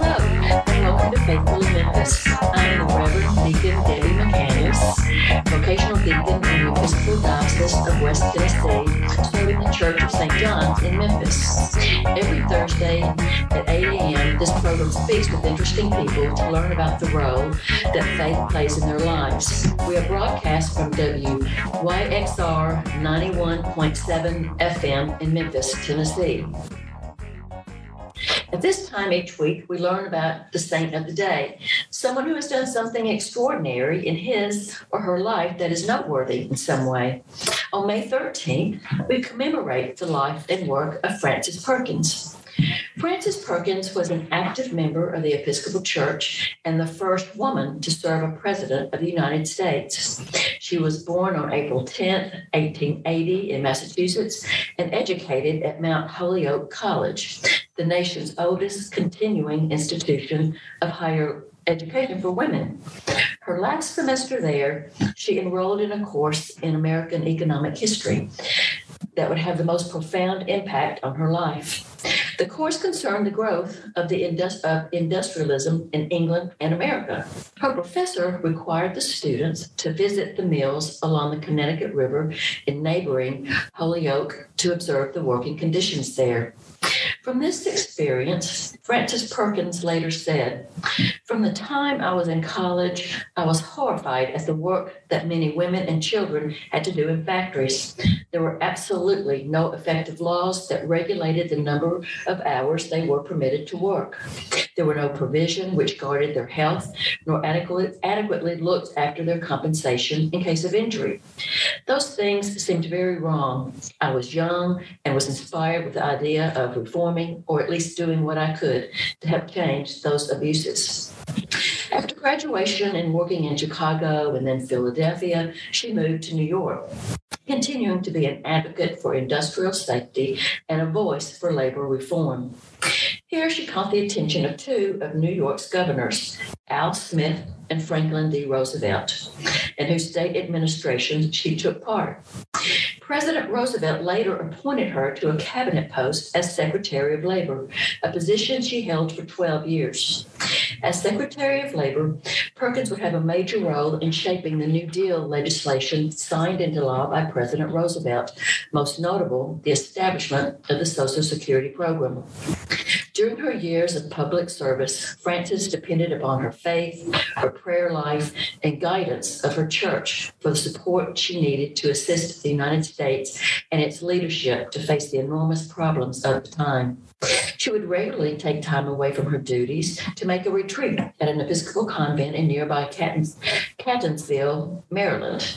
welcome to Faithfully Memphis. I am Reverend Deacon Debbie McCandless, vocational deacon in the Episcopal Diocese of West Tennessee, serving the Church of St. John's in Memphis. Every Thursday at 8 a.m., this program speaks with interesting people to learn about the role that faith plays in their lives. We are broadcast from WYXR 91.7 FM in Memphis, Tennessee. At this time each week, we learn about the saint of the day, someone who has done something extraordinary in his or her life that is noteworthy in some way. On May 13th, we commemorate the life and work of Frances Perkins. Frances Perkins was an active member of the Episcopal Church and the first woman to serve a president of the United States. She was born on April 10, 1880, in Massachusetts and educated at Mount Holyoke College the nation's oldest continuing institution of higher education for women. Her last semester there, she enrolled in a course in American economic history that would have the most profound impact on her life. The course concerned the growth of the indus- of industrialism in England and America. Her professor required the students to visit the mills along the Connecticut River in neighboring Holyoke to observe the working conditions there. From this experience, Frances Perkins later said, From the time I was in college, I was horrified at the work that many women and children had to do in factories. There were absolutely no effective laws that regulated the number of hours they were permitted to work. There were no provision which guarded their health, nor adequately, adequately looked after their compensation in case of injury. Those things seemed very wrong. I was young and was inspired with the idea of reforming, or at least doing what I could to help change those abuses. After graduation and working in Chicago and then Philadelphia, she moved to New York continuing to be an advocate for industrial safety and a voice for labor reform. Here she caught the attention of two of New York's governors, Al Smith and Franklin D. Roosevelt, in whose state administration she took part. President Roosevelt later appointed her to a cabinet post as Secretary of Labor, a position she held for 12 years. As Secretary of Labor, Perkins would have a major role in shaping the New Deal legislation signed into law by President Roosevelt, most notable, the establishment of the Social Security Program. During her years of public service, Frances depended upon her faith, her prayer life, and guidance of her church for the support she needed to assist the United States and its leadership to face the enormous problems of the time. She would regularly take time away from her duties to make a retreat at an Episcopal convent in nearby Cattons, Catonsville, Maryland.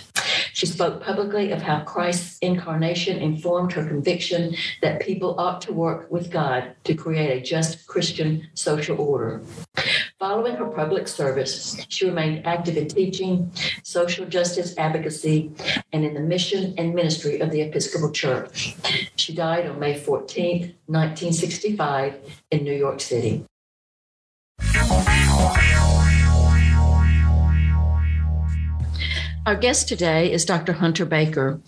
She spoke publicly of how Christ's incarnation informed her conviction that people ought to work with God to create a just Christian social order. Following her public service, she remained active in teaching, social justice advocacy, and in the mission and ministry of the Episcopal Church. She died on May 14, 1965, in New York City. Our guest today is Dr. Hunter Baker.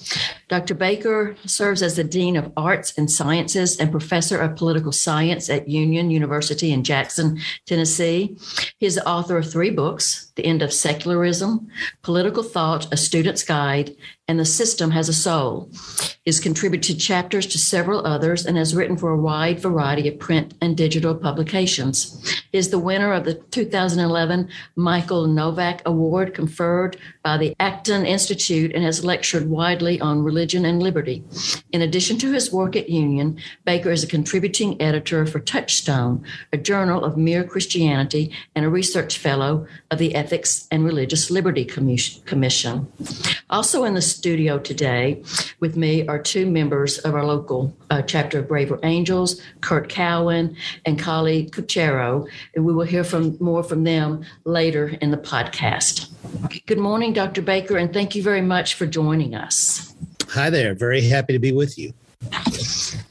Dr. Baker serves as the Dean of Arts and Sciences and Professor of Political Science at Union University in Jackson, Tennessee. He is the author of three books The End of Secularism, Political Thought, A Student's Guide, and The System Has a Soul. He has contributed chapters to several others and has written for a wide variety of print and digital publications. He is the winner of the 2011 Michael Novak Award conferred by the Acton Institute and has lectured widely on religion and liberty. In addition to his work at Union, Baker is a contributing editor for Touchstone, a journal of mere Christianity, and a research fellow of the Ethics and Religious Liberty Commission. Also in the studio today with me are two members of our local uh, chapter of Braver Angels, Kurt Cowan and Kali Cuchero, and we will hear from more from them later in the podcast. Good morning, Dr. Baker, and thank you very much for joining us. Hi there. Very happy to be with you.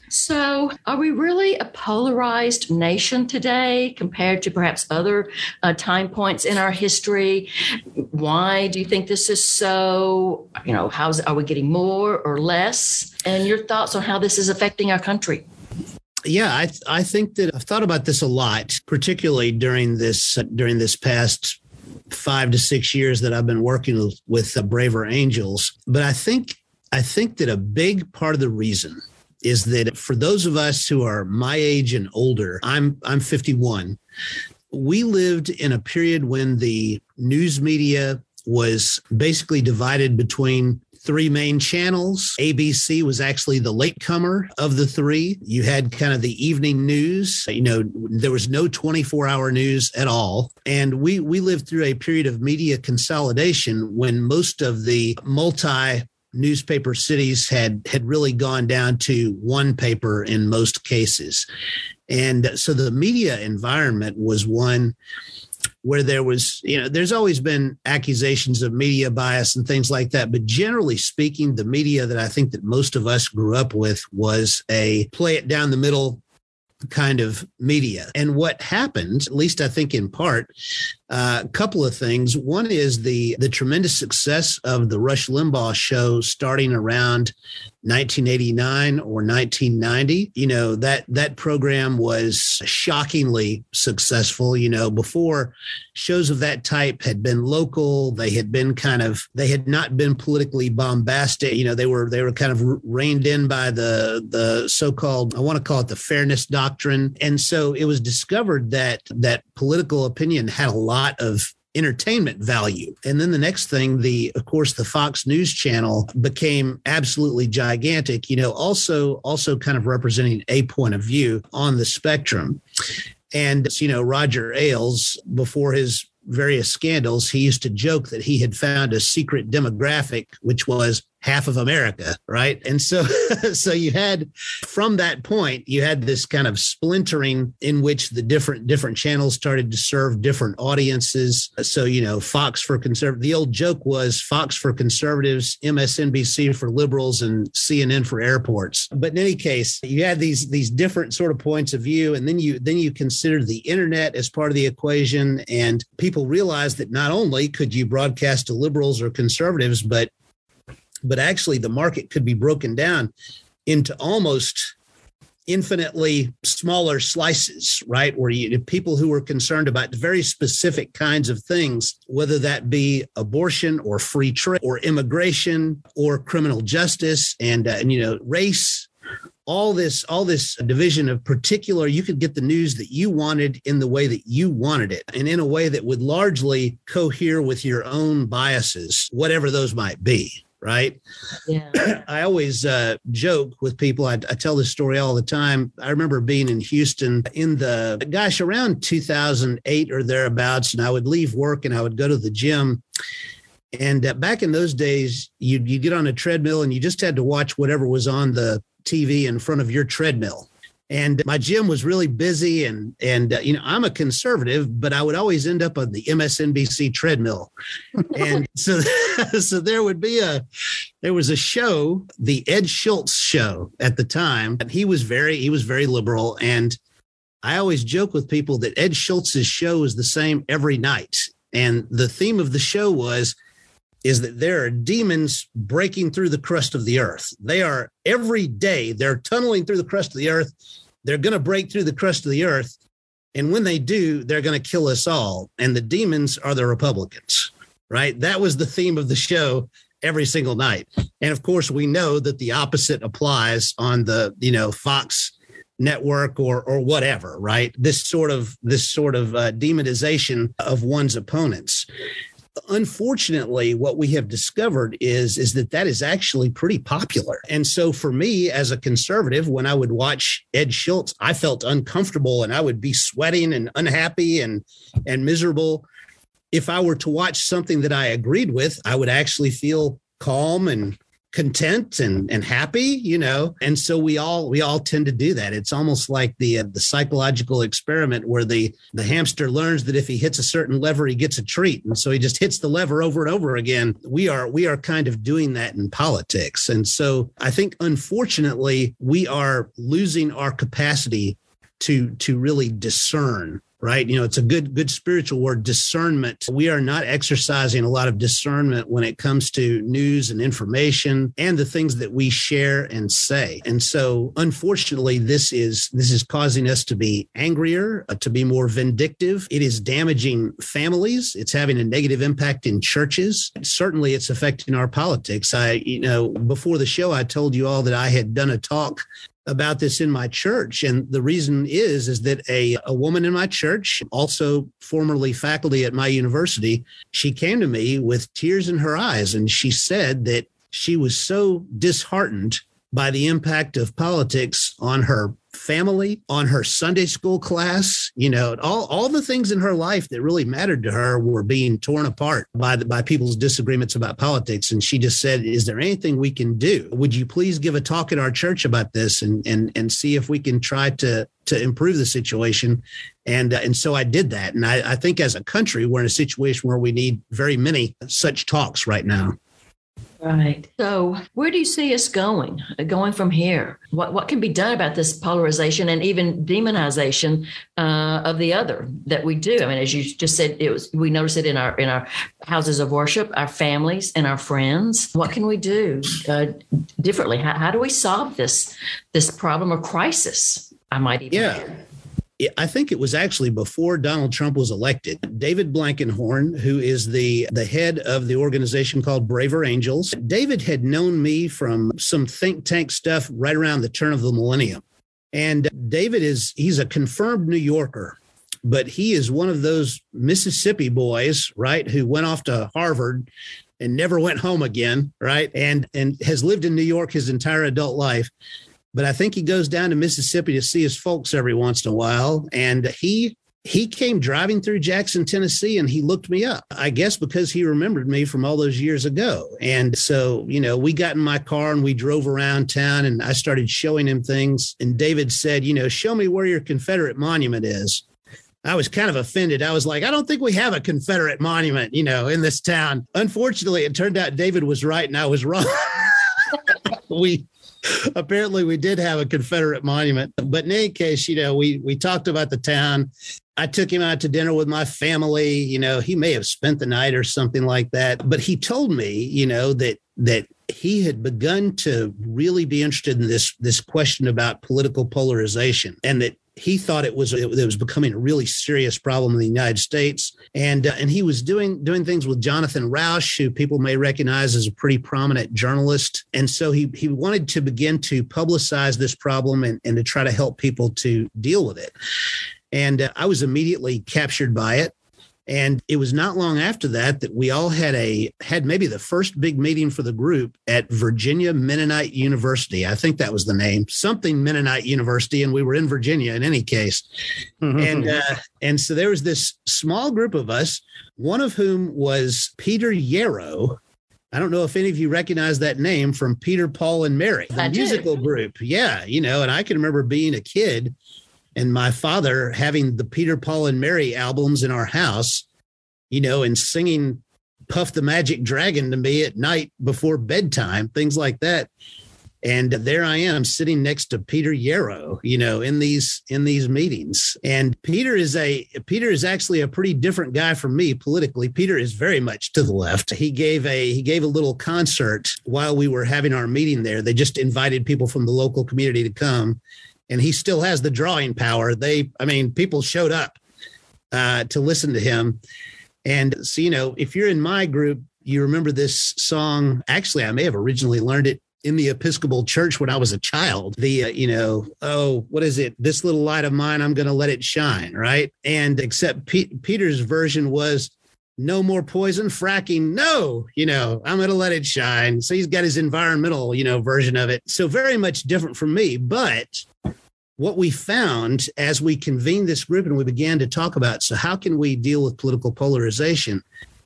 So, are we really a polarized nation today compared to perhaps other uh, time points in our history? Why do you think this is so? You know, how's are we getting more or less? And your thoughts on how this is affecting our country? Yeah, I I think that I've thought about this a lot, particularly during this uh, during this past five to six years that I've been working with, uh, Braver Angels. But I think I think that a big part of the reason is that for those of us who are my age and older, I'm I'm 51. We lived in a period when the news media was basically divided between three main channels. ABC was actually the latecomer of the three. You had kind of the evening news. You know, there was no 24 hour news at all. And we, we lived through a period of media consolidation when most of the multi newspaper cities had had really gone down to one paper in most cases and so the media environment was one where there was, you know, there's always been accusations of media bias and things like that. But generally speaking, the media that I think that most of us grew up with was a play it down the middle kind of media. And what happened, at least I think in part, uh, a couple of things. One is the the tremendous success of the Rush Limbaugh show starting around 1989 or 1990. You know that that program was shockingly successful. You know before shows of that type had been local. They had been kind of they had not been politically bombastic. You know they were they were kind of reined in by the the so-called I want to call it the fairness doctrine. And so it was discovered that that political opinion had a lot lot of entertainment value. And then the next thing, the of course the Fox News channel became absolutely gigantic, you know, also also kind of representing a point of view on the spectrum. And you know, Roger Ailes before his various scandals, he used to joke that he had found a secret demographic which was half of America, right? And so, so you had from that point, you had this kind of splintering in which the different different channels started to serve different audiences. So you know, Fox for conservative. The old joke was Fox for conservatives, MSNBC for liberals, and CNN for airports. But in any case, you had these these different sort of points of view, and then you then you considered the internet as part of the equation, and people realized that not only could you broadcast to liberals or conservatives, but but actually the market could be broken down into almost infinitely smaller slices, right? Where you people who are concerned about very specific kinds of things, whether that be abortion or free trade or immigration or criminal justice and, uh, and you know race. All this, all this division of particular, you could get the news that you wanted in the way that you wanted it, and in a way that would largely cohere with your own biases, whatever those might be right? Yeah. I always uh, joke with people. I, I, tell this story all the time. I remember being in Houston in the gosh around 2008 or thereabouts, and I would leave work and I would go to the gym. And uh, back in those days, you you get on a treadmill and you just had to watch whatever was on the TV in front of your treadmill and my gym was really busy and and uh, you know i'm a conservative but i would always end up on the msnbc treadmill and so so there would be a there was a show the ed schultz show at the time and he was very he was very liberal and i always joke with people that ed schultz's show is the same every night and the theme of the show was is that there are demons breaking through the crust of the earth. They are every day, they're tunneling through the crust of the earth. They're going to break through the crust of the earth. And when they do, they're going to kill us all. And the demons are the Republicans, right? That was the theme of the show every single night. And of course, we know that the opposite applies on the, you know, Fox network or or whatever right this sort of this sort of uh, demonization of one's opponents unfortunately what we have discovered is is that that is actually pretty popular and so for me as a conservative when i would watch ed schultz i felt uncomfortable and i would be sweating and unhappy and and miserable if i were to watch something that i agreed with i would actually feel calm and content and and happy you know? And so we all we all tend to do that. It's almost like the uh, the psychological experiment where the the hamster learns that if he hits a certain lever he gets a treat. And so he just hits the lever over and over again. We are we are kind of doing that in politics. And so i think unfortunately we are losing our capacity to to really discern right? You know, it's a good, good spiritual word, discernment. We are not exercising a lot of discernment when it comes to news and information and the things that we share and say. And so, unfortunately, this is this is causing us to be angrier, uh, to be more vindictive. It is damaging families. It's having a negative impact in churches. Certainly, it's affecting our politics. I, you know, before the show, I told you all that I had done a talk about this in my church. And the reason is is that a, a woman in my church also formerly faculty at my university she came to me with tears in her eyes. And she said that she was so disheartened by the impact of politics on her family, on her Sunday school class. You know, all, all the things in her life that really mattered to her were being torn apart by the, by people's disagreements about politics. And she just said, "Is there anything we can do? Would you please give a talk at our church about this and and and see if we can try to to improve the situation?" And uh, and so I did that. And I, I think as a country, we're in a situation where we need very many such talks right now. Right. So, where do you see us going? Uh, going from here? What what can be done about this polarization and even demonization uh, of the other that we do? I mean, as you just said, it was we notice it in our in our houses of worship, our families, and our friends. What can we do uh, differently? How, how do we solve this this problem or crisis? I might even. Yeah. I think it was actually before Donald Trump was elected. David Blankenhorn, who is the, the head of the organization called Braver Angels, David had known me from some think tank stuff right around the turn of the millennium. And David is, he's a confirmed New Yorker, but he is one of those Mississippi boys, right, who went off to Harvard and never went home again, right? And and has lived in New York his entire adult life but I think he goes down to Mississippi to see his folks every once in a while. And he he came driving through Jackson, Tennessee, and he looked me up. I guess because he remembered me from all those years ago. And so, you know, we got in my car and we drove around town and I started showing him things. And David said, you know, show me where your Confederate monument is. I was kind of offended. I was like, I don't think we have a Confederate monument, you know, in this town. Unfortunately, it turned out David was right and I was wrong. we apparently we did have a Confederate monument. But in any case, you know, we we talked about the town. I took him out to dinner with my family. You know, he may have spent the night or something like that. But he told me, you know, that that he had begun to really be interested in this this question about political polarization and that he thought it was it, was becoming a really serious problem in the United States, and uh, and he was doing doing things with Jonathan Rauch, who people may recognize as a pretty prominent journalist, and so he he wanted to begin to publicize this problem and, and to try to help people to deal with it. And uh, I was immediately captured by it. And it was not long after that that we all had a had maybe the first big meeting for the group at Virginia Mennonite University. I think that was the name, something Mennonite University, and we were in Virginia in any case. Mm-hmm. And uh, and so there was this small group of us, one of whom was Peter Yarrow. I don't know if any of you recognize that name from Peter, Paul, and Mary, the I musical do. group. Yeah, you know, and I can remember being a kid and my father having the Peter, Paul, and Mary albums in our house, you know, and singing Puff the Magic Dragon to me at night before bedtime, things like that. And there I am sitting next to Peter Yarrow, you know, in these in these meetings. And Peter is a Peter is actually a pretty different guy from me politically. Peter is very much to the left. He gave a he gave a little concert while we were having our meeting there. They just invited people from the local community to come and he still has the drawing power. They, I mean, people showed up uh, to listen to him. And so, you know, if you're in my group, you remember this song. Actually, I may have originally learned it in the Episcopal Church when I was a child. The, uh, you know, oh, what is it? This little light of mine, I'm going to let it shine, right? And except P- Peter's version was, no more poison fracking no you know i'm going to let it shine so he's got his environmental you know version of it so very much different from me but what we found as we convened this group and we began to talk about so how can we deal with political polarization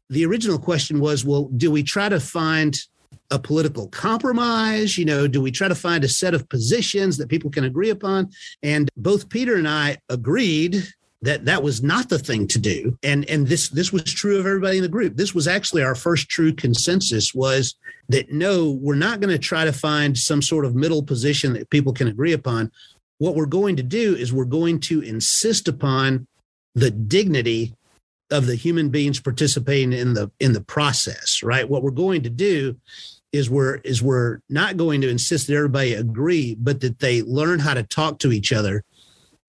the original question was well do we try to find a political compromise? You know, do we try to find a set of positions that people can agree upon? And both Peter and I agreed that that was not the thing to do and and this this was true of everybody in the group this was actually our first true consensus was that no we're not going to try to find some sort of middle position that people can agree upon what we're going to do is we're going to insist upon the dignity of the human beings participating in the in the process right? What we're going to do is we're is we're not going to insist that everybody agree but that they learn how to talk to each other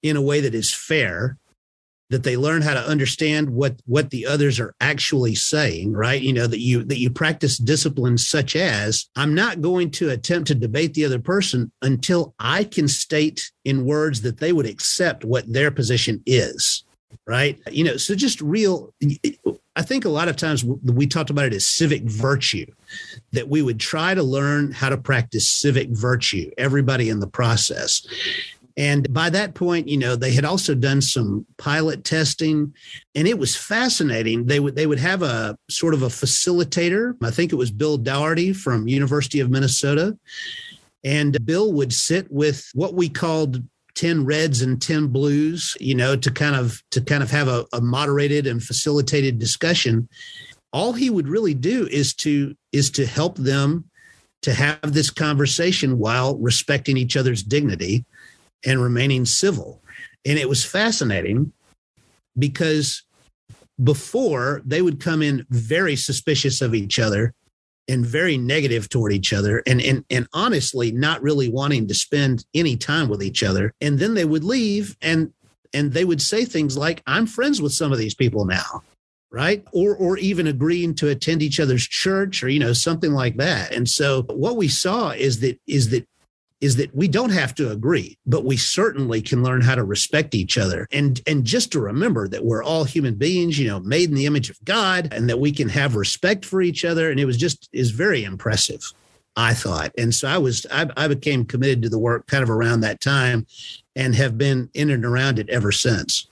in a way that is fair that they learn how to understand what what the others are actually saying right? You know that you that you practice disciplines such as i'm not going to attempt to debate the other person until i can state in words that they would accept what their position is right? You know so just real i think a lot of times we talked about it as civic virtue that we would try to learn how to practice civic virtue everybody in the process and by that point, you know, they had also done some pilot testing and it was fascinating. They would they would have a sort of a facilitator. I think it was Bill Doherty from University of Minnesota. And Bill would sit with what we called 10 reds and 10 blues, you know, to kind of to kind of have a, a moderated and facilitated discussion. All he would really do is to is to help them to have this conversation while respecting each other's dignity and remaining civil. And it was fascinating because before they would come in very suspicious of each other and very negative toward each other and, and and honestly not really wanting to spend any time with each other. And then they would leave and and they would say things like i'm friends with some of these people now right? Or or even agreeing to attend each other's church or you know something like that. And so what we saw is that is that is that we don't have to agree, but we certainly can learn how to respect each other. And and just to remember that we're all human beings, you know, made in the image of God and that we can have respect for each other. And it was just is very impressive. I thought. And so I was, I, I, became committed to the work kind of around that time and have been in and around it ever since.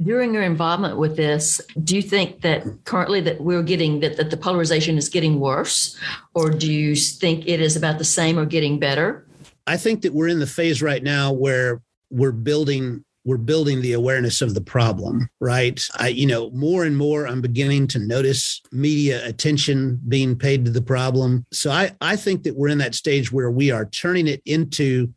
During your involvement with this, do you think that currently that we're getting that, that the polarization is getting worse? Or do you think it is about the same or getting better? I think that we're in the phase right now where we're building we're building the awareness of the problem right? I you know more and more i'm beginning to notice media attention being paid to the problem. So i i think that we're in that stage where we are turning it into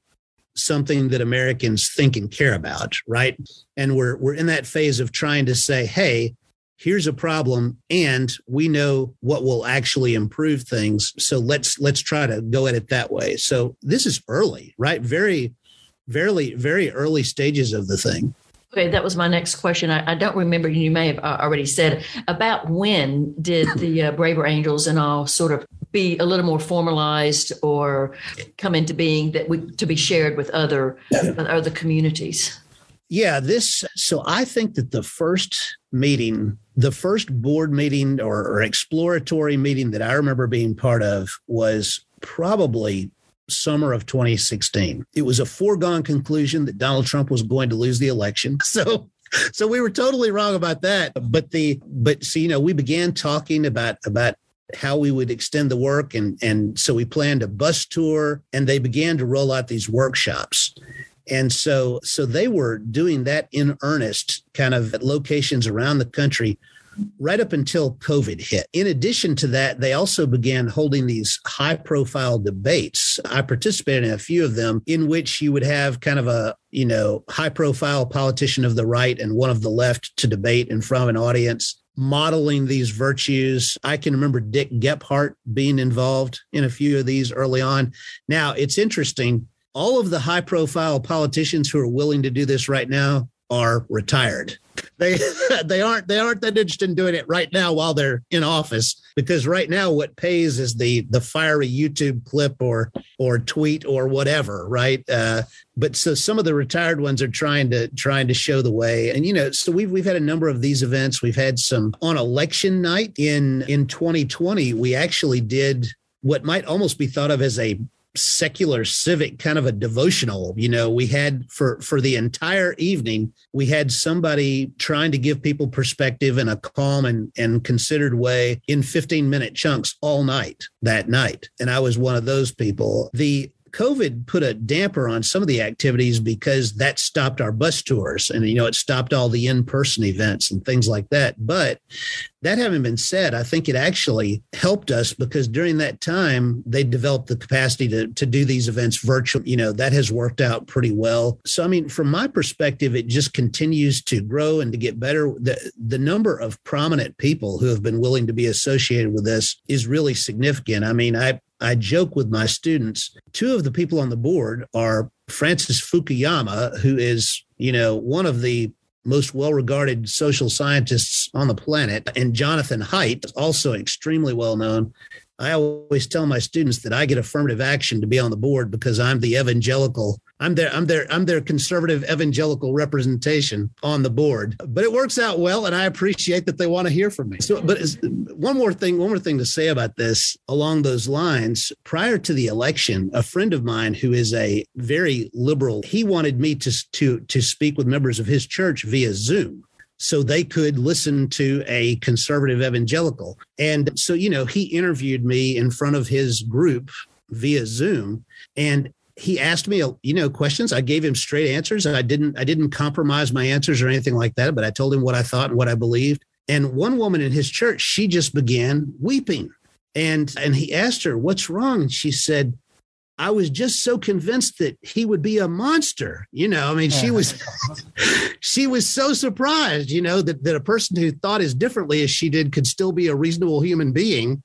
something that americans think and care about right? And we're we're in that phase of trying to say hey here's a problem and we know what will actually improve things so let's let's try to go at it that way. So this is early right? Very very very early stages of the thing. Okay that was my next question. I, I don't remember you may have uh, already said about when did the uh, braver angels and all sort of be a little more formalized or come into being that we to be shared with other other communities? Yeah, this. So I think that the first meeting, the first board meeting or, or exploratory meeting that I remember being part of was probably summer of 2016. It was a foregone conclusion that Donald Trump was going to lose the election. So so we were totally wrong about that. But the but so you know, we began talking about about how we would extend the work and and so we planned a bus tour and they began to roll out these workshops and so, so they were doing that in earnest, kind of at locations around the country right up until COVID hit. In addition to that, they also began holding these high profile debates. I participated in a few of them in which you would have kind of a, you know, high profile politician of the right and one of the left to debate in front of an audience modeling these virtues. I can remember Dick Gephardt being involved in a few of these early on. Now, it's interesting all of the high profile politicians who are willing to do this right now are retired. They they aren't they aren't that interested in doing it right now while they're in office because right now what pays is the the fiery YouTube clip or or tweet or whatever, right? Uh, but so some of the retired ones are trying to trying to show the way, and you know, so we've we've had a number of these events. We've had some on election night in in 2020. We actually did what might almost be thought of as a secular civic kind of a devotional. You know we had for for the entire evening we had somebody trying to give people perspective in a calm and and considered way in 15 minute chunks all night that night. And i was one of those people. The COVID put a damper on some of the activities because that stopped our bus tours and, you know, it stopped all the in person events and things like that. But that having been said, I think it actually helped us because during that time, they developed the capacity to, to do these events virtual. You know, that has worked out pretty well. So, I mean, from my perspective, it just continues to grow and to get better. The, the number of prominent people who have been willing to be associated with this is really significant. I mean, I, I joke with my students. Two of the people on the board are Francis Fukuyama, who is, you know, one of the most well regarded social scientists on the planet, and Jonathan Haidt, also extremely well known. I always tell my students that I get affirmative action to be on the board because I'm the evangelical I'm their I'm their I'm their conservative evangelical representation on the board. But it works out well, and I appreciate that they want to hear from me. So, but one more thing, one more thing to say about this along those lines. Prior to the election, a friend of mine who is a very liberal, he wanted me to to to speak with members of his church via Zoom so they could listen to a conservative evangelical. And so, you know, he interviewed me in front of his group via Zoom. And he asked me, you know, questions. I gave him straight answers, and I didn't, I didn't compromise my answers or anything like that. But I told him what I thought and what I believed. And one woman in his church, she just began weeping, and and he asked her, "What's wrong?" And she said, "I was just so convinced that he would be a monster." You know, I mean, she was, she was so surprised, you know, that that a person who thought as differently as she did could still be a reasonable human being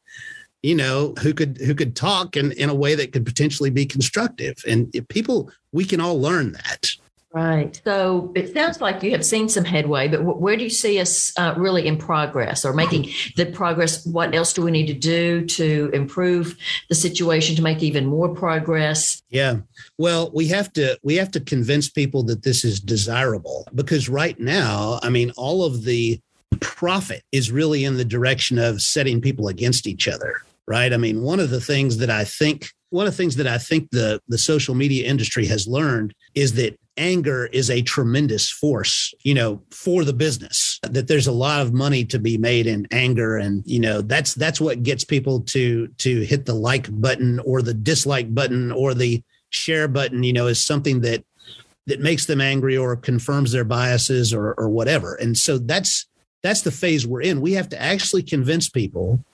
you know who could who could talk in, in a way that could potentially be constructive. And people we can all learn that. Right. So it sounds like you have seen some headway but where do you see us uh, really in progress or making the progress? What else do we need to do to improve the situation to make even more progress? Yeah. Well we have to we have to convince people that this is desirable because right now i mean all of the profit is really in the direction of setting people against each other right? I mean, one of the things that I think one of the things that I think the the social media industry has learned is that anger is a tremendous force, you know, for the business. That there's a lot of money to be made in anger and, you know, that's that's what gets people to to hit the like button or the dislike button or the share button, you know, is something that that makes them angry or confirms their biases or or whatever. And so that's that's the phase we're in. We have to actually convince people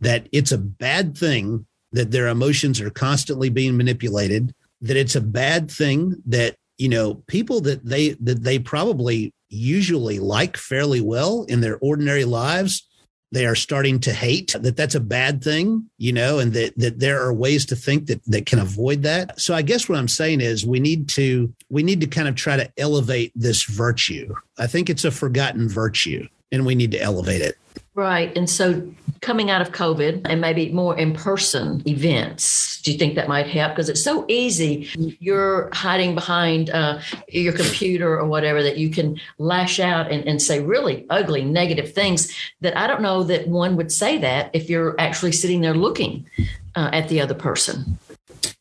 that it's a bad thing that their emotions are constantly being manipulated, that it's a bad thing that, you know, people that they that they probably usually like fairly well in their ordinary lives they are starting to hate that that's a bad thing you know and that that there are ways to think that that can avoid that. So i guess what i'm saying is we need to we need to kind of try to elevate this virtue. I think it's a forgotten virtue and we need to elevate it Right. And so coming out of COVID and maybe more in person events, do you think that might help? Because it's so easy. You're hiding behind uh, your computer or whatever that you can lash out and, and say really ugly, negative things that I don't know that one would say that if you're actually sitting there looking uh, at the other person.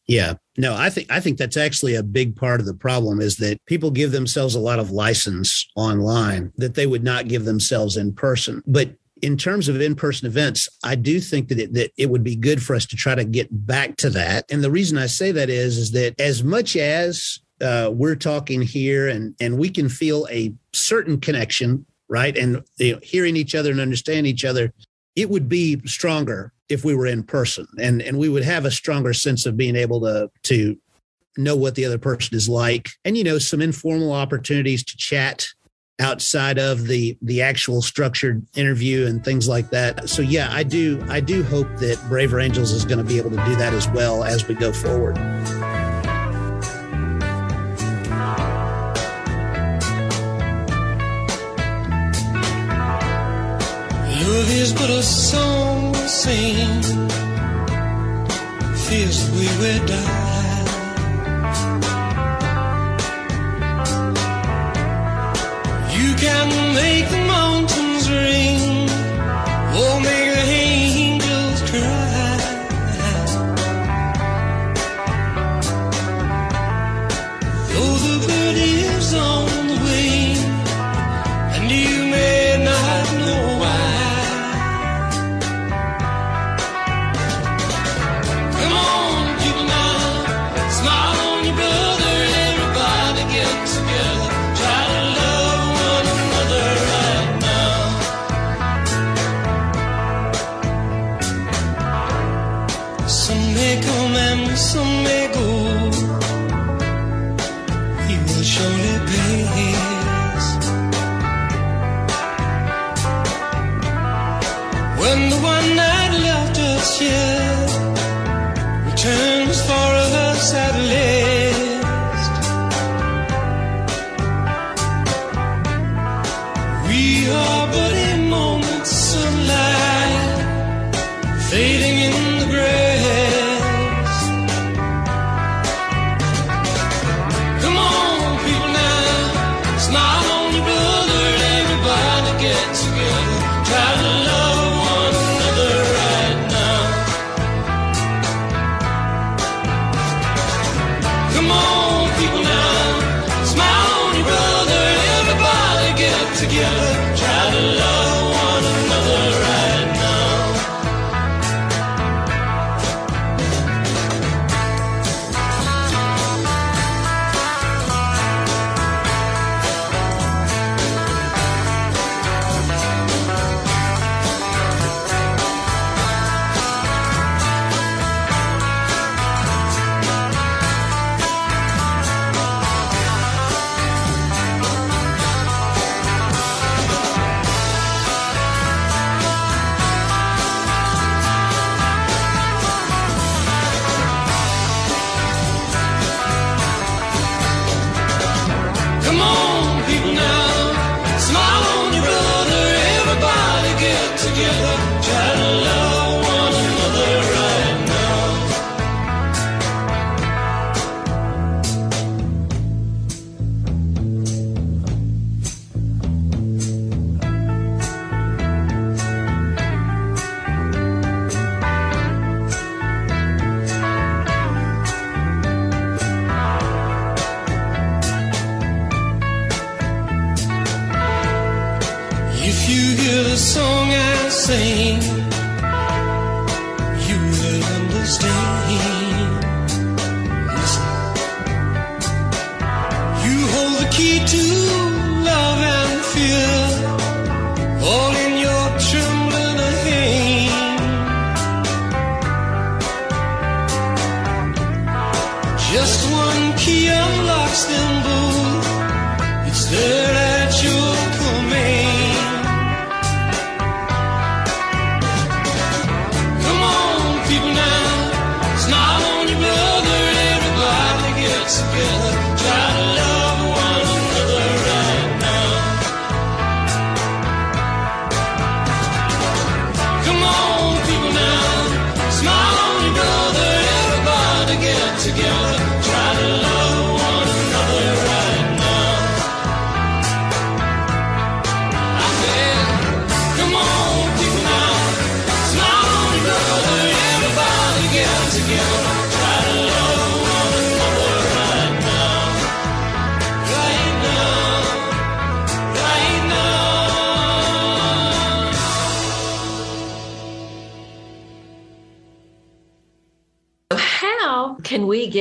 Yeah. No, I think I think that's actually a big part of the problem is that people give themselves a lot of license online that they would not give themselves in person. But in terms of in-person events, I do think that it, that it would be good for us to try to get back to that. And the reason I say that is, is that as much as uh, we're talking here and and we can feel a certain connection, right, and you know, hearing each other and understanding each other, it would be stronger if we were in person, and and we would have a stronger sense of being able to to know what the other person is like, and you know, some informal opportunities to chat outside of the the actual structured interview and things like that. So yeah, I do I do hope that Braver Angels is going to be able to do that as well as we go forward. Love is but a song we sing, fears we will die. Can make the mountains ring. Or make the some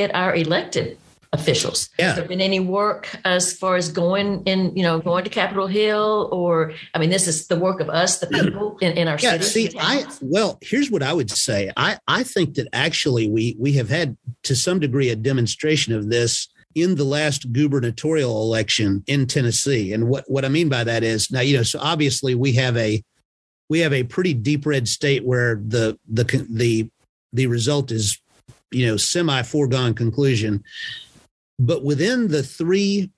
get our elected officials? Yeah. Has there been any work as far as going in, you know, going to Capitol Hill or, I mean, this is the work of us, the people in, in our Yeah, see, I well, here's what I would say. I I think that actually we we have had to some degree a demonstration of this in the last gubernatorial election in Tennessee. And what what I mean by that is now, you know, so obviously we have a we have a pretty deep red state where the the the the result is you know semi foregone conclusion. But within the three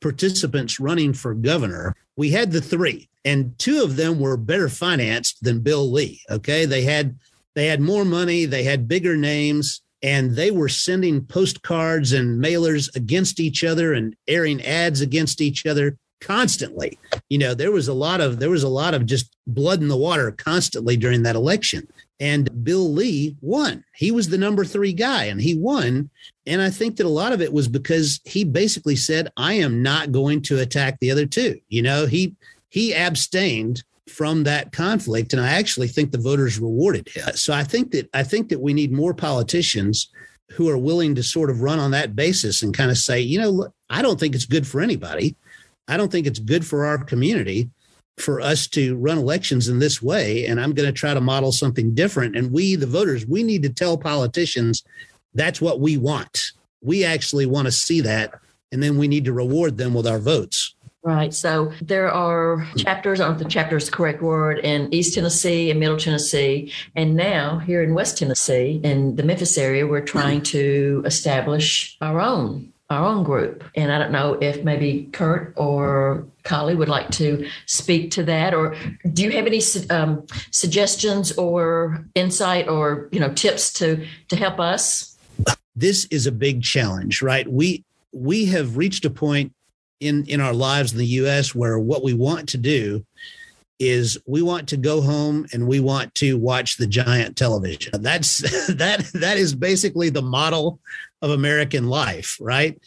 participants running for governor, we had the three, and two of them were better financed than Bill Lee. Okay, they had they had more money, they had bigger names, and they were sending postcards and mailers against each other and airing ads against each other constantly. You know, there was a lot of there was a lot of just blood in the water constantly during that election. And Bill Lee won. He was the number three guy and he won. And I think that a lot of it was because he basically said, I am not going to attack the other two. You know, he he abstained from that conflict. And I actually think the voters rewarded him. So I think that I think that we need more politicians who are willing to sort of run on that basis and kind of say, you know, look, I don't think it's good for anybody. I don't think it's good for our community for us to run elections in this way. And I'm going to try to model something different. And we, the voters, we need to tell politicians that's what we want. We actually want to see that. And then we need to reward them with our votes. Right. So there are chapters, don't the chapters correct word, in East Tennessee and Middle Tennessee. And now here in West Tennessee, in the Memphis area, we're trying to establish our own our own group. And I don't know if maybe Kurt or Kali would like to speak to that, or do you have any um, suggestions or insight or you know tips to to help us? This is a big challenge, right? We we have reached a point in in our lives in the U.S. where what we want to do is we want to go home and we want to watch the giant television. That's that that is basically the model of American life, right?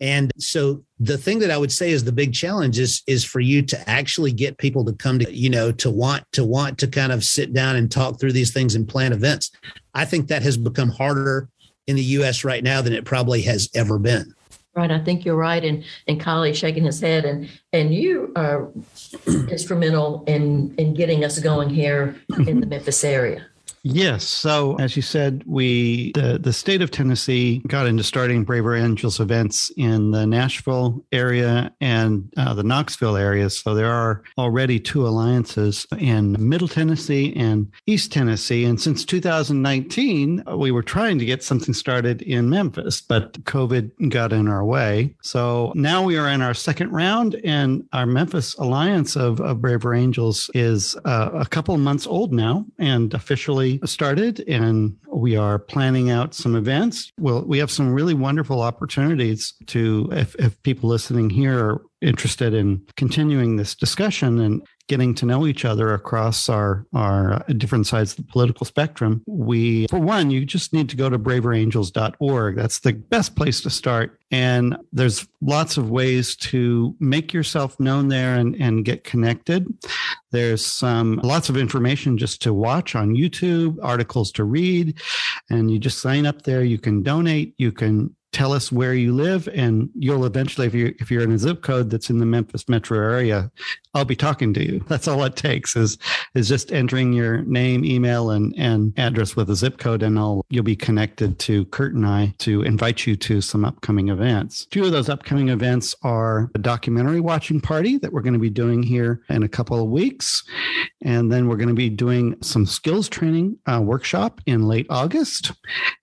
And so the thing that I would say is the big challenge is is for you to actually get people to come to you know to want to want to kind of sit down and talk through these things and plan events. I think that has become harder in the US right now than it probably has ever been. Right, I think you're right, and and Kali shaking his head, and and you are instrumental in in getting us going here in the Memphis area. Yes. So, as you said, we the the state of Tennessee got into starting Braver Angels events in the Nashville area and uh, the Knoxville area. So there are already two alliances in Middle Tennessee and East Tennessee. And since 2019, we were trying to get something started in Memphis, but COVID got in our way. So now we are in our second round, and our Memphis alliance of, of Braver Angels is uh, a couple months old now and officially started and we are planning out some events. Well, we have some really wonderful opportunities to, if, if people listening here are interested in continuing this discussion and getting to know each other across our our uh, different sides of the political spectrum we for one you just need to go to braverangels.org that's the best place to start. And there's lots of ways to make yourself known there and, and get connected. There's some lots of information just to watch on youtube articles to read and you just sign up there. You can donate. You can tell us where you live and you'll eventually if you if you're in a zip code that's in the Memphis metro area I'll be talking to you. That's all it takes is is just entering your name email and and address with a zip code and I'll you'll be connected to Kurt and I to invite you to some upcoming events. Two of those upcoming events are a documentary watching party that we're going to be doing here in a couple of weeks and then we're going to be doing some skills training uh, workshop in late August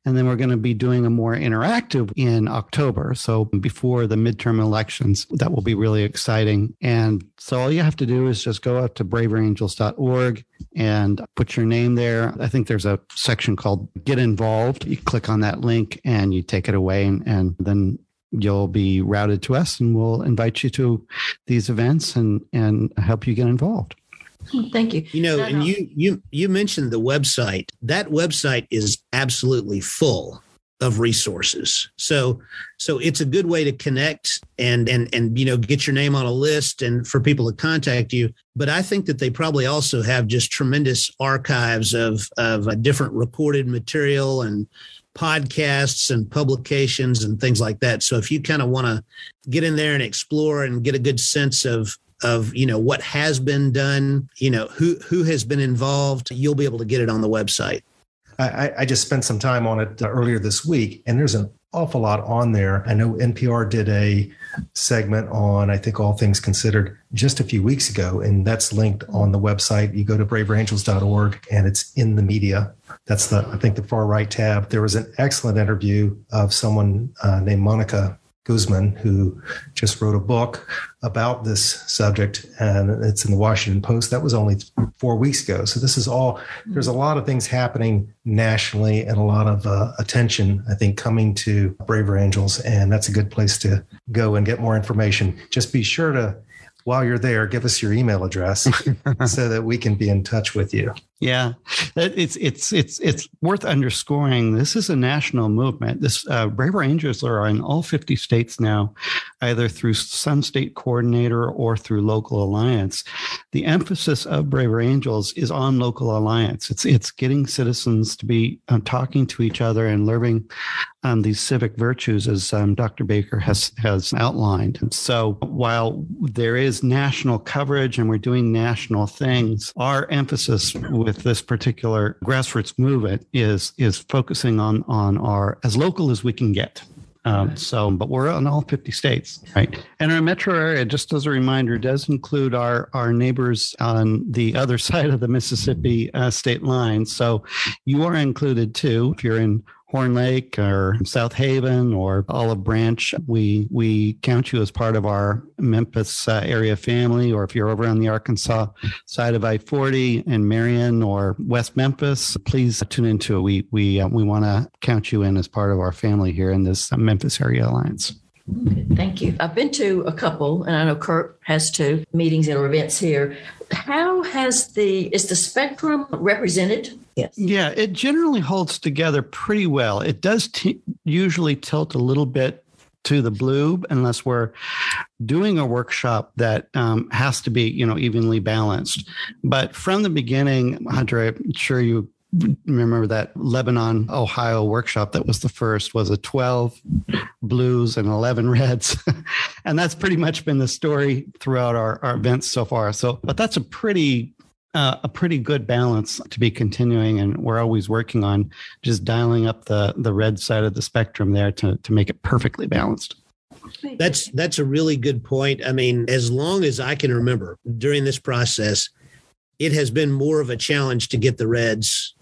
and then we're going to be doing a more interactive in October. So before the midterm elections, that will be really exciting. And so all you have to do is just go out to braverangels.org and put your name there. I think there's a section called Get Involved. You click on that link and you take it away, and, and then you'll be routed to us and we'll invite you to these events and, and help you get involved. Thank you. You know, no, and no. you you you mentioned the website. That website is absolutely full of resources. So so it's a good way to connect and and and you know get your name on a list and for people to contact you. But I think that they probably also have just tremendous archives of of different recorded material and podcasts and publications and things like that. So if you kind of want to get in there and explore and get a good sense of of you know what has been done, you know who who has been involved, you'll be able to get it on the website. I, I just spent some time on it uh, earlier this week, and there's an awful lot on there. I know NPR did a segment on, I think, All Things Considered just a few weeks ago, and that's linked on the website. You go to braverangels.org and it's in the media. That's the, I think, the far right tab. There was an excellent interview of someone uh, named Monica Guzman, who just wrote a book about this subject, and it's in the Washington Post. That was only four weeks ago. So this is all. There's a lot of things happening nationally, and a lot of uh, attention, I think, coming to Braver Angels, and that's a good place to go and get more information. Just be sure to while you're there, give us your email address so that we can be in touch with you. Yeah, it's it's it's it's worth underscoring. This is a national movement. This uh, Braver Angels are in all 50 states now, either through some state coordinator or through local alliance. The emphasis of Braver Angels is on local alliance. It's it's getting citizens to be uh, talking to each other and learning on these civic virtues, as um, Dr. Baker has has outlined. And so, while there is national coverage and we're doing national things, our emphasis with this particular grassroots movement is is focusing on on our as local as we can get. Um, so, but we're in all 50 states, right? And our metro area, just as a reminder, does include our our neighbors on the other side of the Mississippi uh, state line. So, you are included too if you're in Horn Lake or South Haven or Olive Branch, we we count you as part of our Memphis uh, area family. Or if you're over on the Arkansas side of I-40 in Marion or West Memphis, please tune into it. We we uh, we want to count you in as part of our family here in this Memphis Area Alliance. Thank you. I've been to a couple, and I know Kurt has two meetings and events here. How has the is the spectrum represented? Yes. Yeah, it generally holds together pretty well. It does t- usually tilt a little bit to the blue unless we're doing a workshop that um, has to be, you know, evenly balanced. But from the beginning, Hunter, I'm sure you remember that Lebanon, Ohio workshop that was the first was a 12 blues and 11 reds. and that's pretty much been the story throughout our, our events so far. So, but that's a pretty uh, a pretty good balance to be continuing, and we're always working on just dialing up the the red side of the spectrum there to to make it perfectly balanced. That's that's a really good point. I mean, as long as I can remember during this process, it has been more of a challenge to get the Reds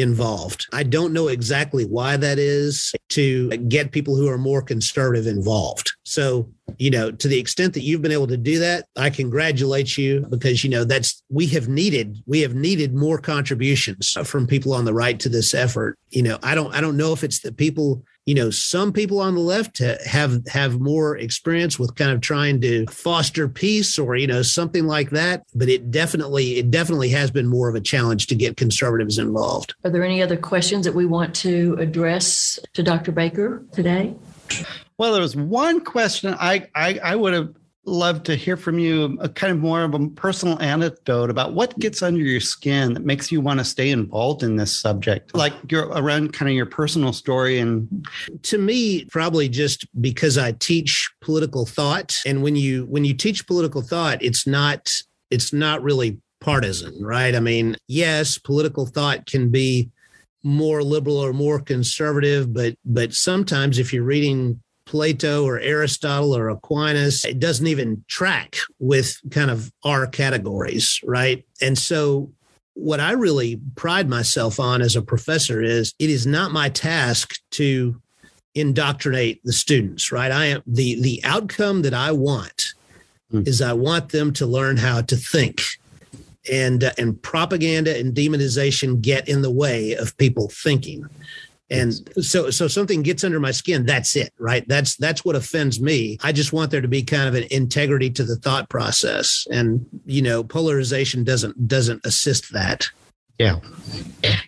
involved. I don't know exactly why that is to get people who are more conservative involved. So, you know, to the extent that you've been able to do that, I congratulate you because, you know, that's, we have needed, we have needed more contributions from people on the right to this effort. You know, I don't, I don't know if it's the people you know some people on the left have have more experience with kind of trying to foster peace or you know something like that but it definitely it definitely has been more of a challenge to get conservatives involved Are there any other questions that we want to address to Dr. Baker today? Well, there was one question I I, I would have loved to hear from you, a kind of more of a personal anecdote about what gets under your skin that makes you want to stay involved in this subject, like you're around kind of your personal story and to me probably just because i teach political thought and when you when you teach political thought it's not it's not really partisan right? I mean yes political thought can be more liberal or more conservative but but sometimes if you're reading plato or aristotle or aquinas it doesn't even track with kind of our categories right and so what I really pride myself on as a professor is it is not my task to indoctrinate the students, right? I am the the outcome that I want Hmm. is I want them to learn how to think. And uh, and propaganda and demonization get in the way of people thinking. And so so something gets under my skin, that's it, right? That's that's what offends me. I just want there to be kind of an integrity to the thought process. And you know, polarization doesn't doesn't assist that. Yeah.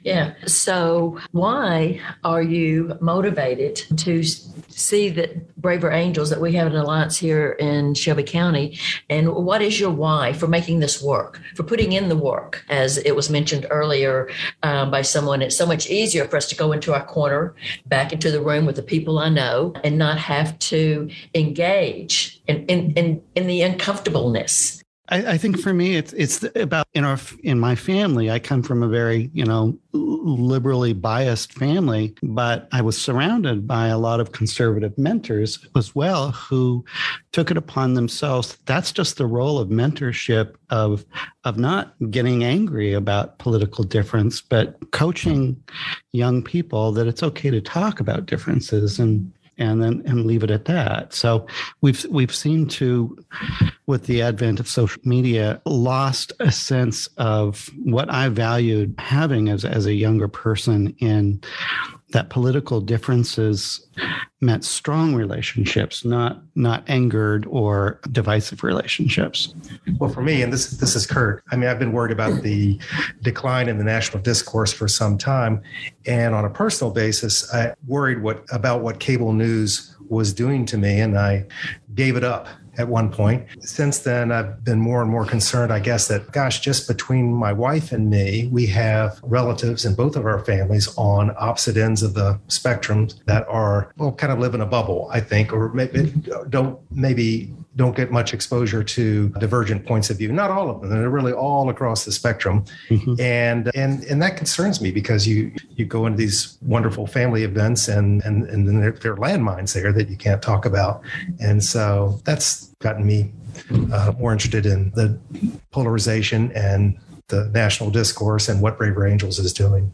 Yeah. So, why are you motivated to see that Braver Angels that we have an alliance here in Shelby County? And what is your why for making this work, for putting in the work? As it was mentioned earlier um, by someone, it's so much easier for us to go into our corner, back into the room with the people I know, and not have to engage in in in, in the uncomfortableness. I, I think for me, it's it's about in our in my family. I come from a very you know liberally biased family, but I was surrounded by a lot of conservative mentors as well who took it upon themselves. That's just the role of mentorship of of not getting angry about political difference, but coaching young people that it's okay to talk about differences and and then and leave it at that. So we've we've seen to with the advent of social media lost a sense of what I valued having as as a younger person in that political differences meant strong relationships, not not angered or divisive relationships. Well, for me, and this this is Kurt. I mean, I've been worried about the decline in the national discourse for some time, and on a personal basis, I worried what about what cable news was doing to me, and I gave it up at one point. Since then, I've been more and more concerned, I guess, that, gosh, just between my wife and me, we have relatives in both of our families on opposite ends of the spectrum that are, well, kind of live in a bubble, I think, or maybe don't maybe don't get much exposure to divergent points of view. Not all of them; they're really all across the spectrum, and and and that concerns me because you you go into these wonderful family events and and and then there, there are landmines there that you can't talk about, and so that's gotten me uh, more interested in the polarization and the national discourse and what Braver Angels is doing.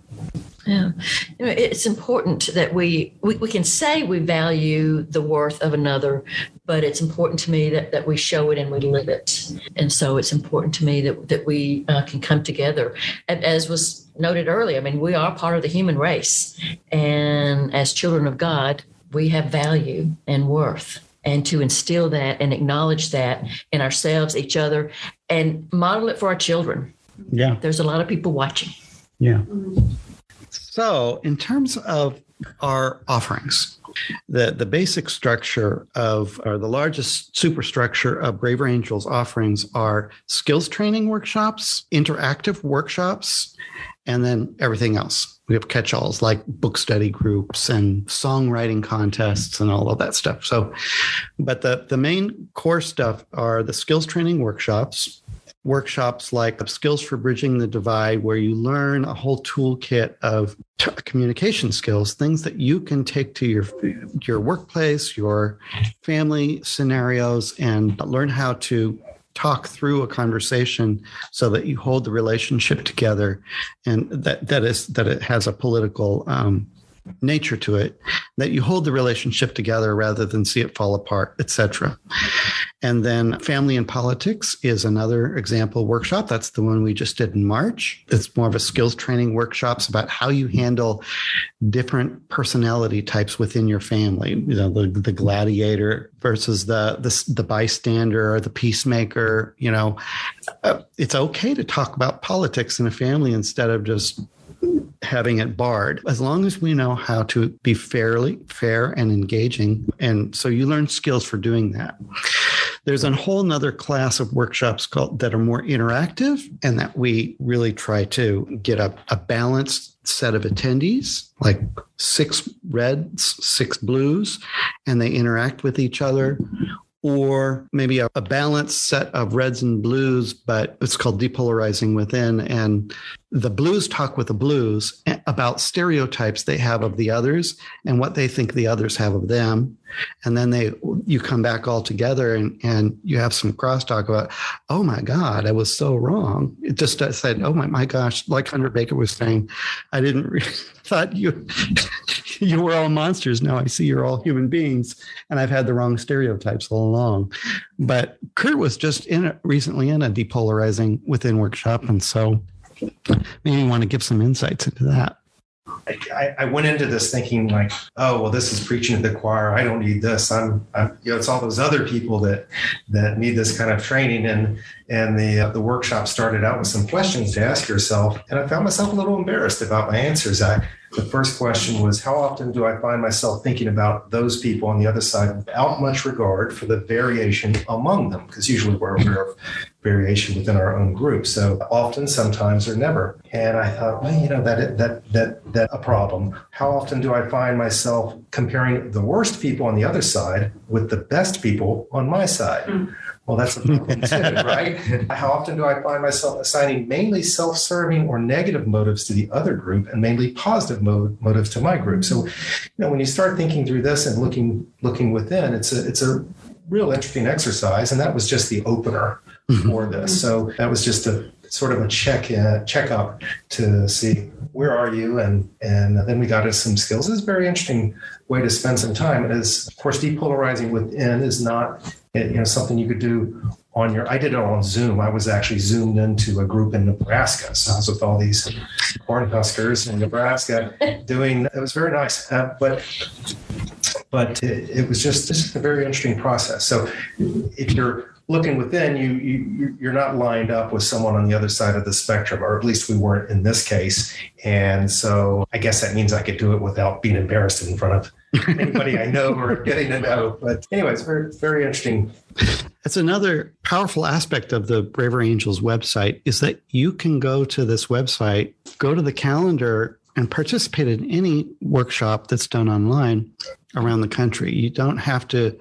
Yeah, you know, it's important that we, we we can say we value the worth of another, but it's important to me that, that we show it and we live it. And so it's important to me that that we uh, can come together. And as was noted earlier, I mean, we are part of the human race, and as children of God, we have value and worth. And to instill that and acknowledge that in ourselves, each other, and model it for our children. Yeah. There's a lot of people watching. Yeah. So, in terms of our offerings, the, the basic structure of, or the largest superstructure of Braver Angels offerings are skills training workshops, interactive workshops, and then everything else. We have catch alls like book study groups and songwriting contests and all of that stuff. So, but the, the main core stuff are the skills training workshops, workshops like skills for bridging the divide where you learn a whole toolkit of t- communication skills things that you can take to your your workplace your family scenarios and learn how to talk through a conversation so that you hold the relationship together and that that is that it has a political um, nature to it that you hold the relationship together rather than see it fall apart etc and then family and politics is another example workshop. That's the one we just did in march. It's more of a skills training workshops about how you handle different personality types within your family you know the, the gladiator versus the, the the bystander or the peacemaker you know. Uh, it's okay to talk about politics in a family instead of just having it barred as long as we know how to be fairly fair and engaging. And so you learn skills for doing that. There's a whole nother class of workshops called that are more interactive and that we really try to get a, a balanced set of attendees like six reds six blues and they interact with each other. Or maybe a, a, balanced set of reds and blues, but it's called depolarizing within. And the blues talk with the blues about stereotypes they have of the others and what they think the others have of them. And then they you come back all together and, and you have some crosstalk about, oh my God, I was so wrong. It just said, oh my, my gosh, like Hunter Baker was saying, I didn't really thought you you were all monsters. Now I see you're all human beings, and I've had the wrong stereotypes all along. But Kurt was just in a, recently in a depolarizing within workshop, and so maybe you want to give some insights into that. I, I, went into this thinking like, oh well, this is preaching to the choir. I don't need this. I'm, I'm, you know, it's all those other people that that need this kind of training. And and the uh, the workshop started out with some questions to ask yourself, and I found myself a little embarrassed about my answers. I the first question was, how often do I find myself thinking about those people on the other side without much regard for the variation among them? Because usually we're aware of variation within our own group. So often, sometimes, or never. And I thought, well, you know, that that that that a problem. How often do I find myself comparing the worst people on the other side with the best people on my side? Mm. Well, that's a problem too, right? How often do I find myself assigning mainly self-serving or negative motives to the other group and mainly positive mo- motives to my group? So, you know, when you start thinking through this and looking looking within, it's a it's a real interesting exercise, and that was just the opener mm-hmm. for this. So that was just a sort of a check in, check up to see where are you, and and then we got into some skills. It's a very interesting way to spend some time. Is of course, depolarizing within is not you know something you could do on your i did it on zoom i was actually zoomed into a group in nebraska so i was with all these corn huskers in nebraska doing it was very nice uh, but but it, it was just just a very interesting process so if you're looking within you, you you're not lined up with someone on the other side of the spectrum or at least we weren't in this case and so i guess that means i could do it without being embarrassed in front of anybody I know or getting to know. But anyway, it's very, very interesting. That's another powerful aspect of the Braver Angels website is that you can go to this website, go to the calendar, and participate in any workshop that's done online around the country. You don't have to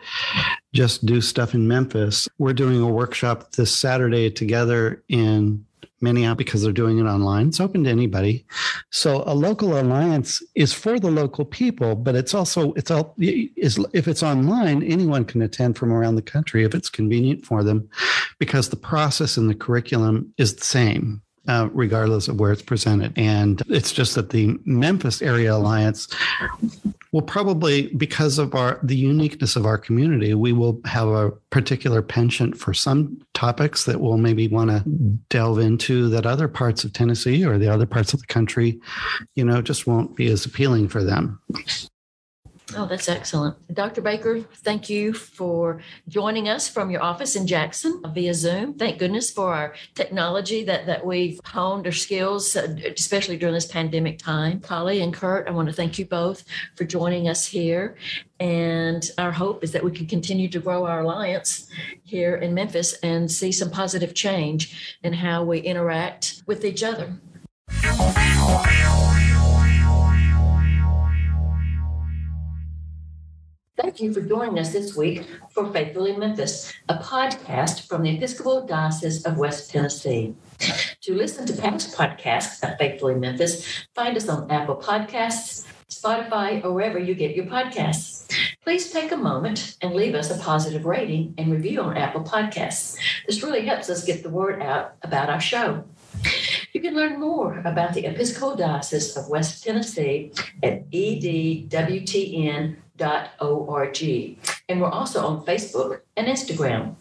just do stuff in Memphis. We're doing a workshop this Saturday together in Minneapolis because they're doing it online. It's open to anybody. So a local alliance is for the local people, but it's also it's all is if it's online, anyone can attend from around the country if it's convenient for them, because the process and the curriculum is the same. Uh, regardless of where it's presented. And it's just that the Memphis Area Alliance will probably, because of our the uniqueness of our community, we will have a particular penchant for some topics that we'll maybe want to delve into that other parts of Tennessee or the other parts of the country, you know, just won't be as appealing for them. Oh, that's excellent. Dr. Baker, thank you for joining us from your office in Jackson via Zoom. Thank goodness for our technology that, that we've honed our skills, uh, especially during this pandemic time. Polly and Kurt, I want to thank you both for joining us here. And our hope is that we can continue to grow our alliance here in Memphis and see some positive change in how we interact with each other. Thank you for joining us this week for Faithfully Memphis, a podcast from the Episcopal Diocese of West Tennessee. To listen to past podcasts of Faithfully Memphis, find us on Apple Podcasts, Spotify, or wherever you get your podcasts. Please take a moment and leave us a positive rating and review on Apple Podcasts. This really helps us get the word out about our show. You can learn more about the Episcopal Diocese of West Tennessee at edwtn.org. And we're also on Facebook and Instagram.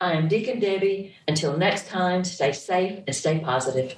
I am Deacon Debbie. Until next time, stay safe and stay positive.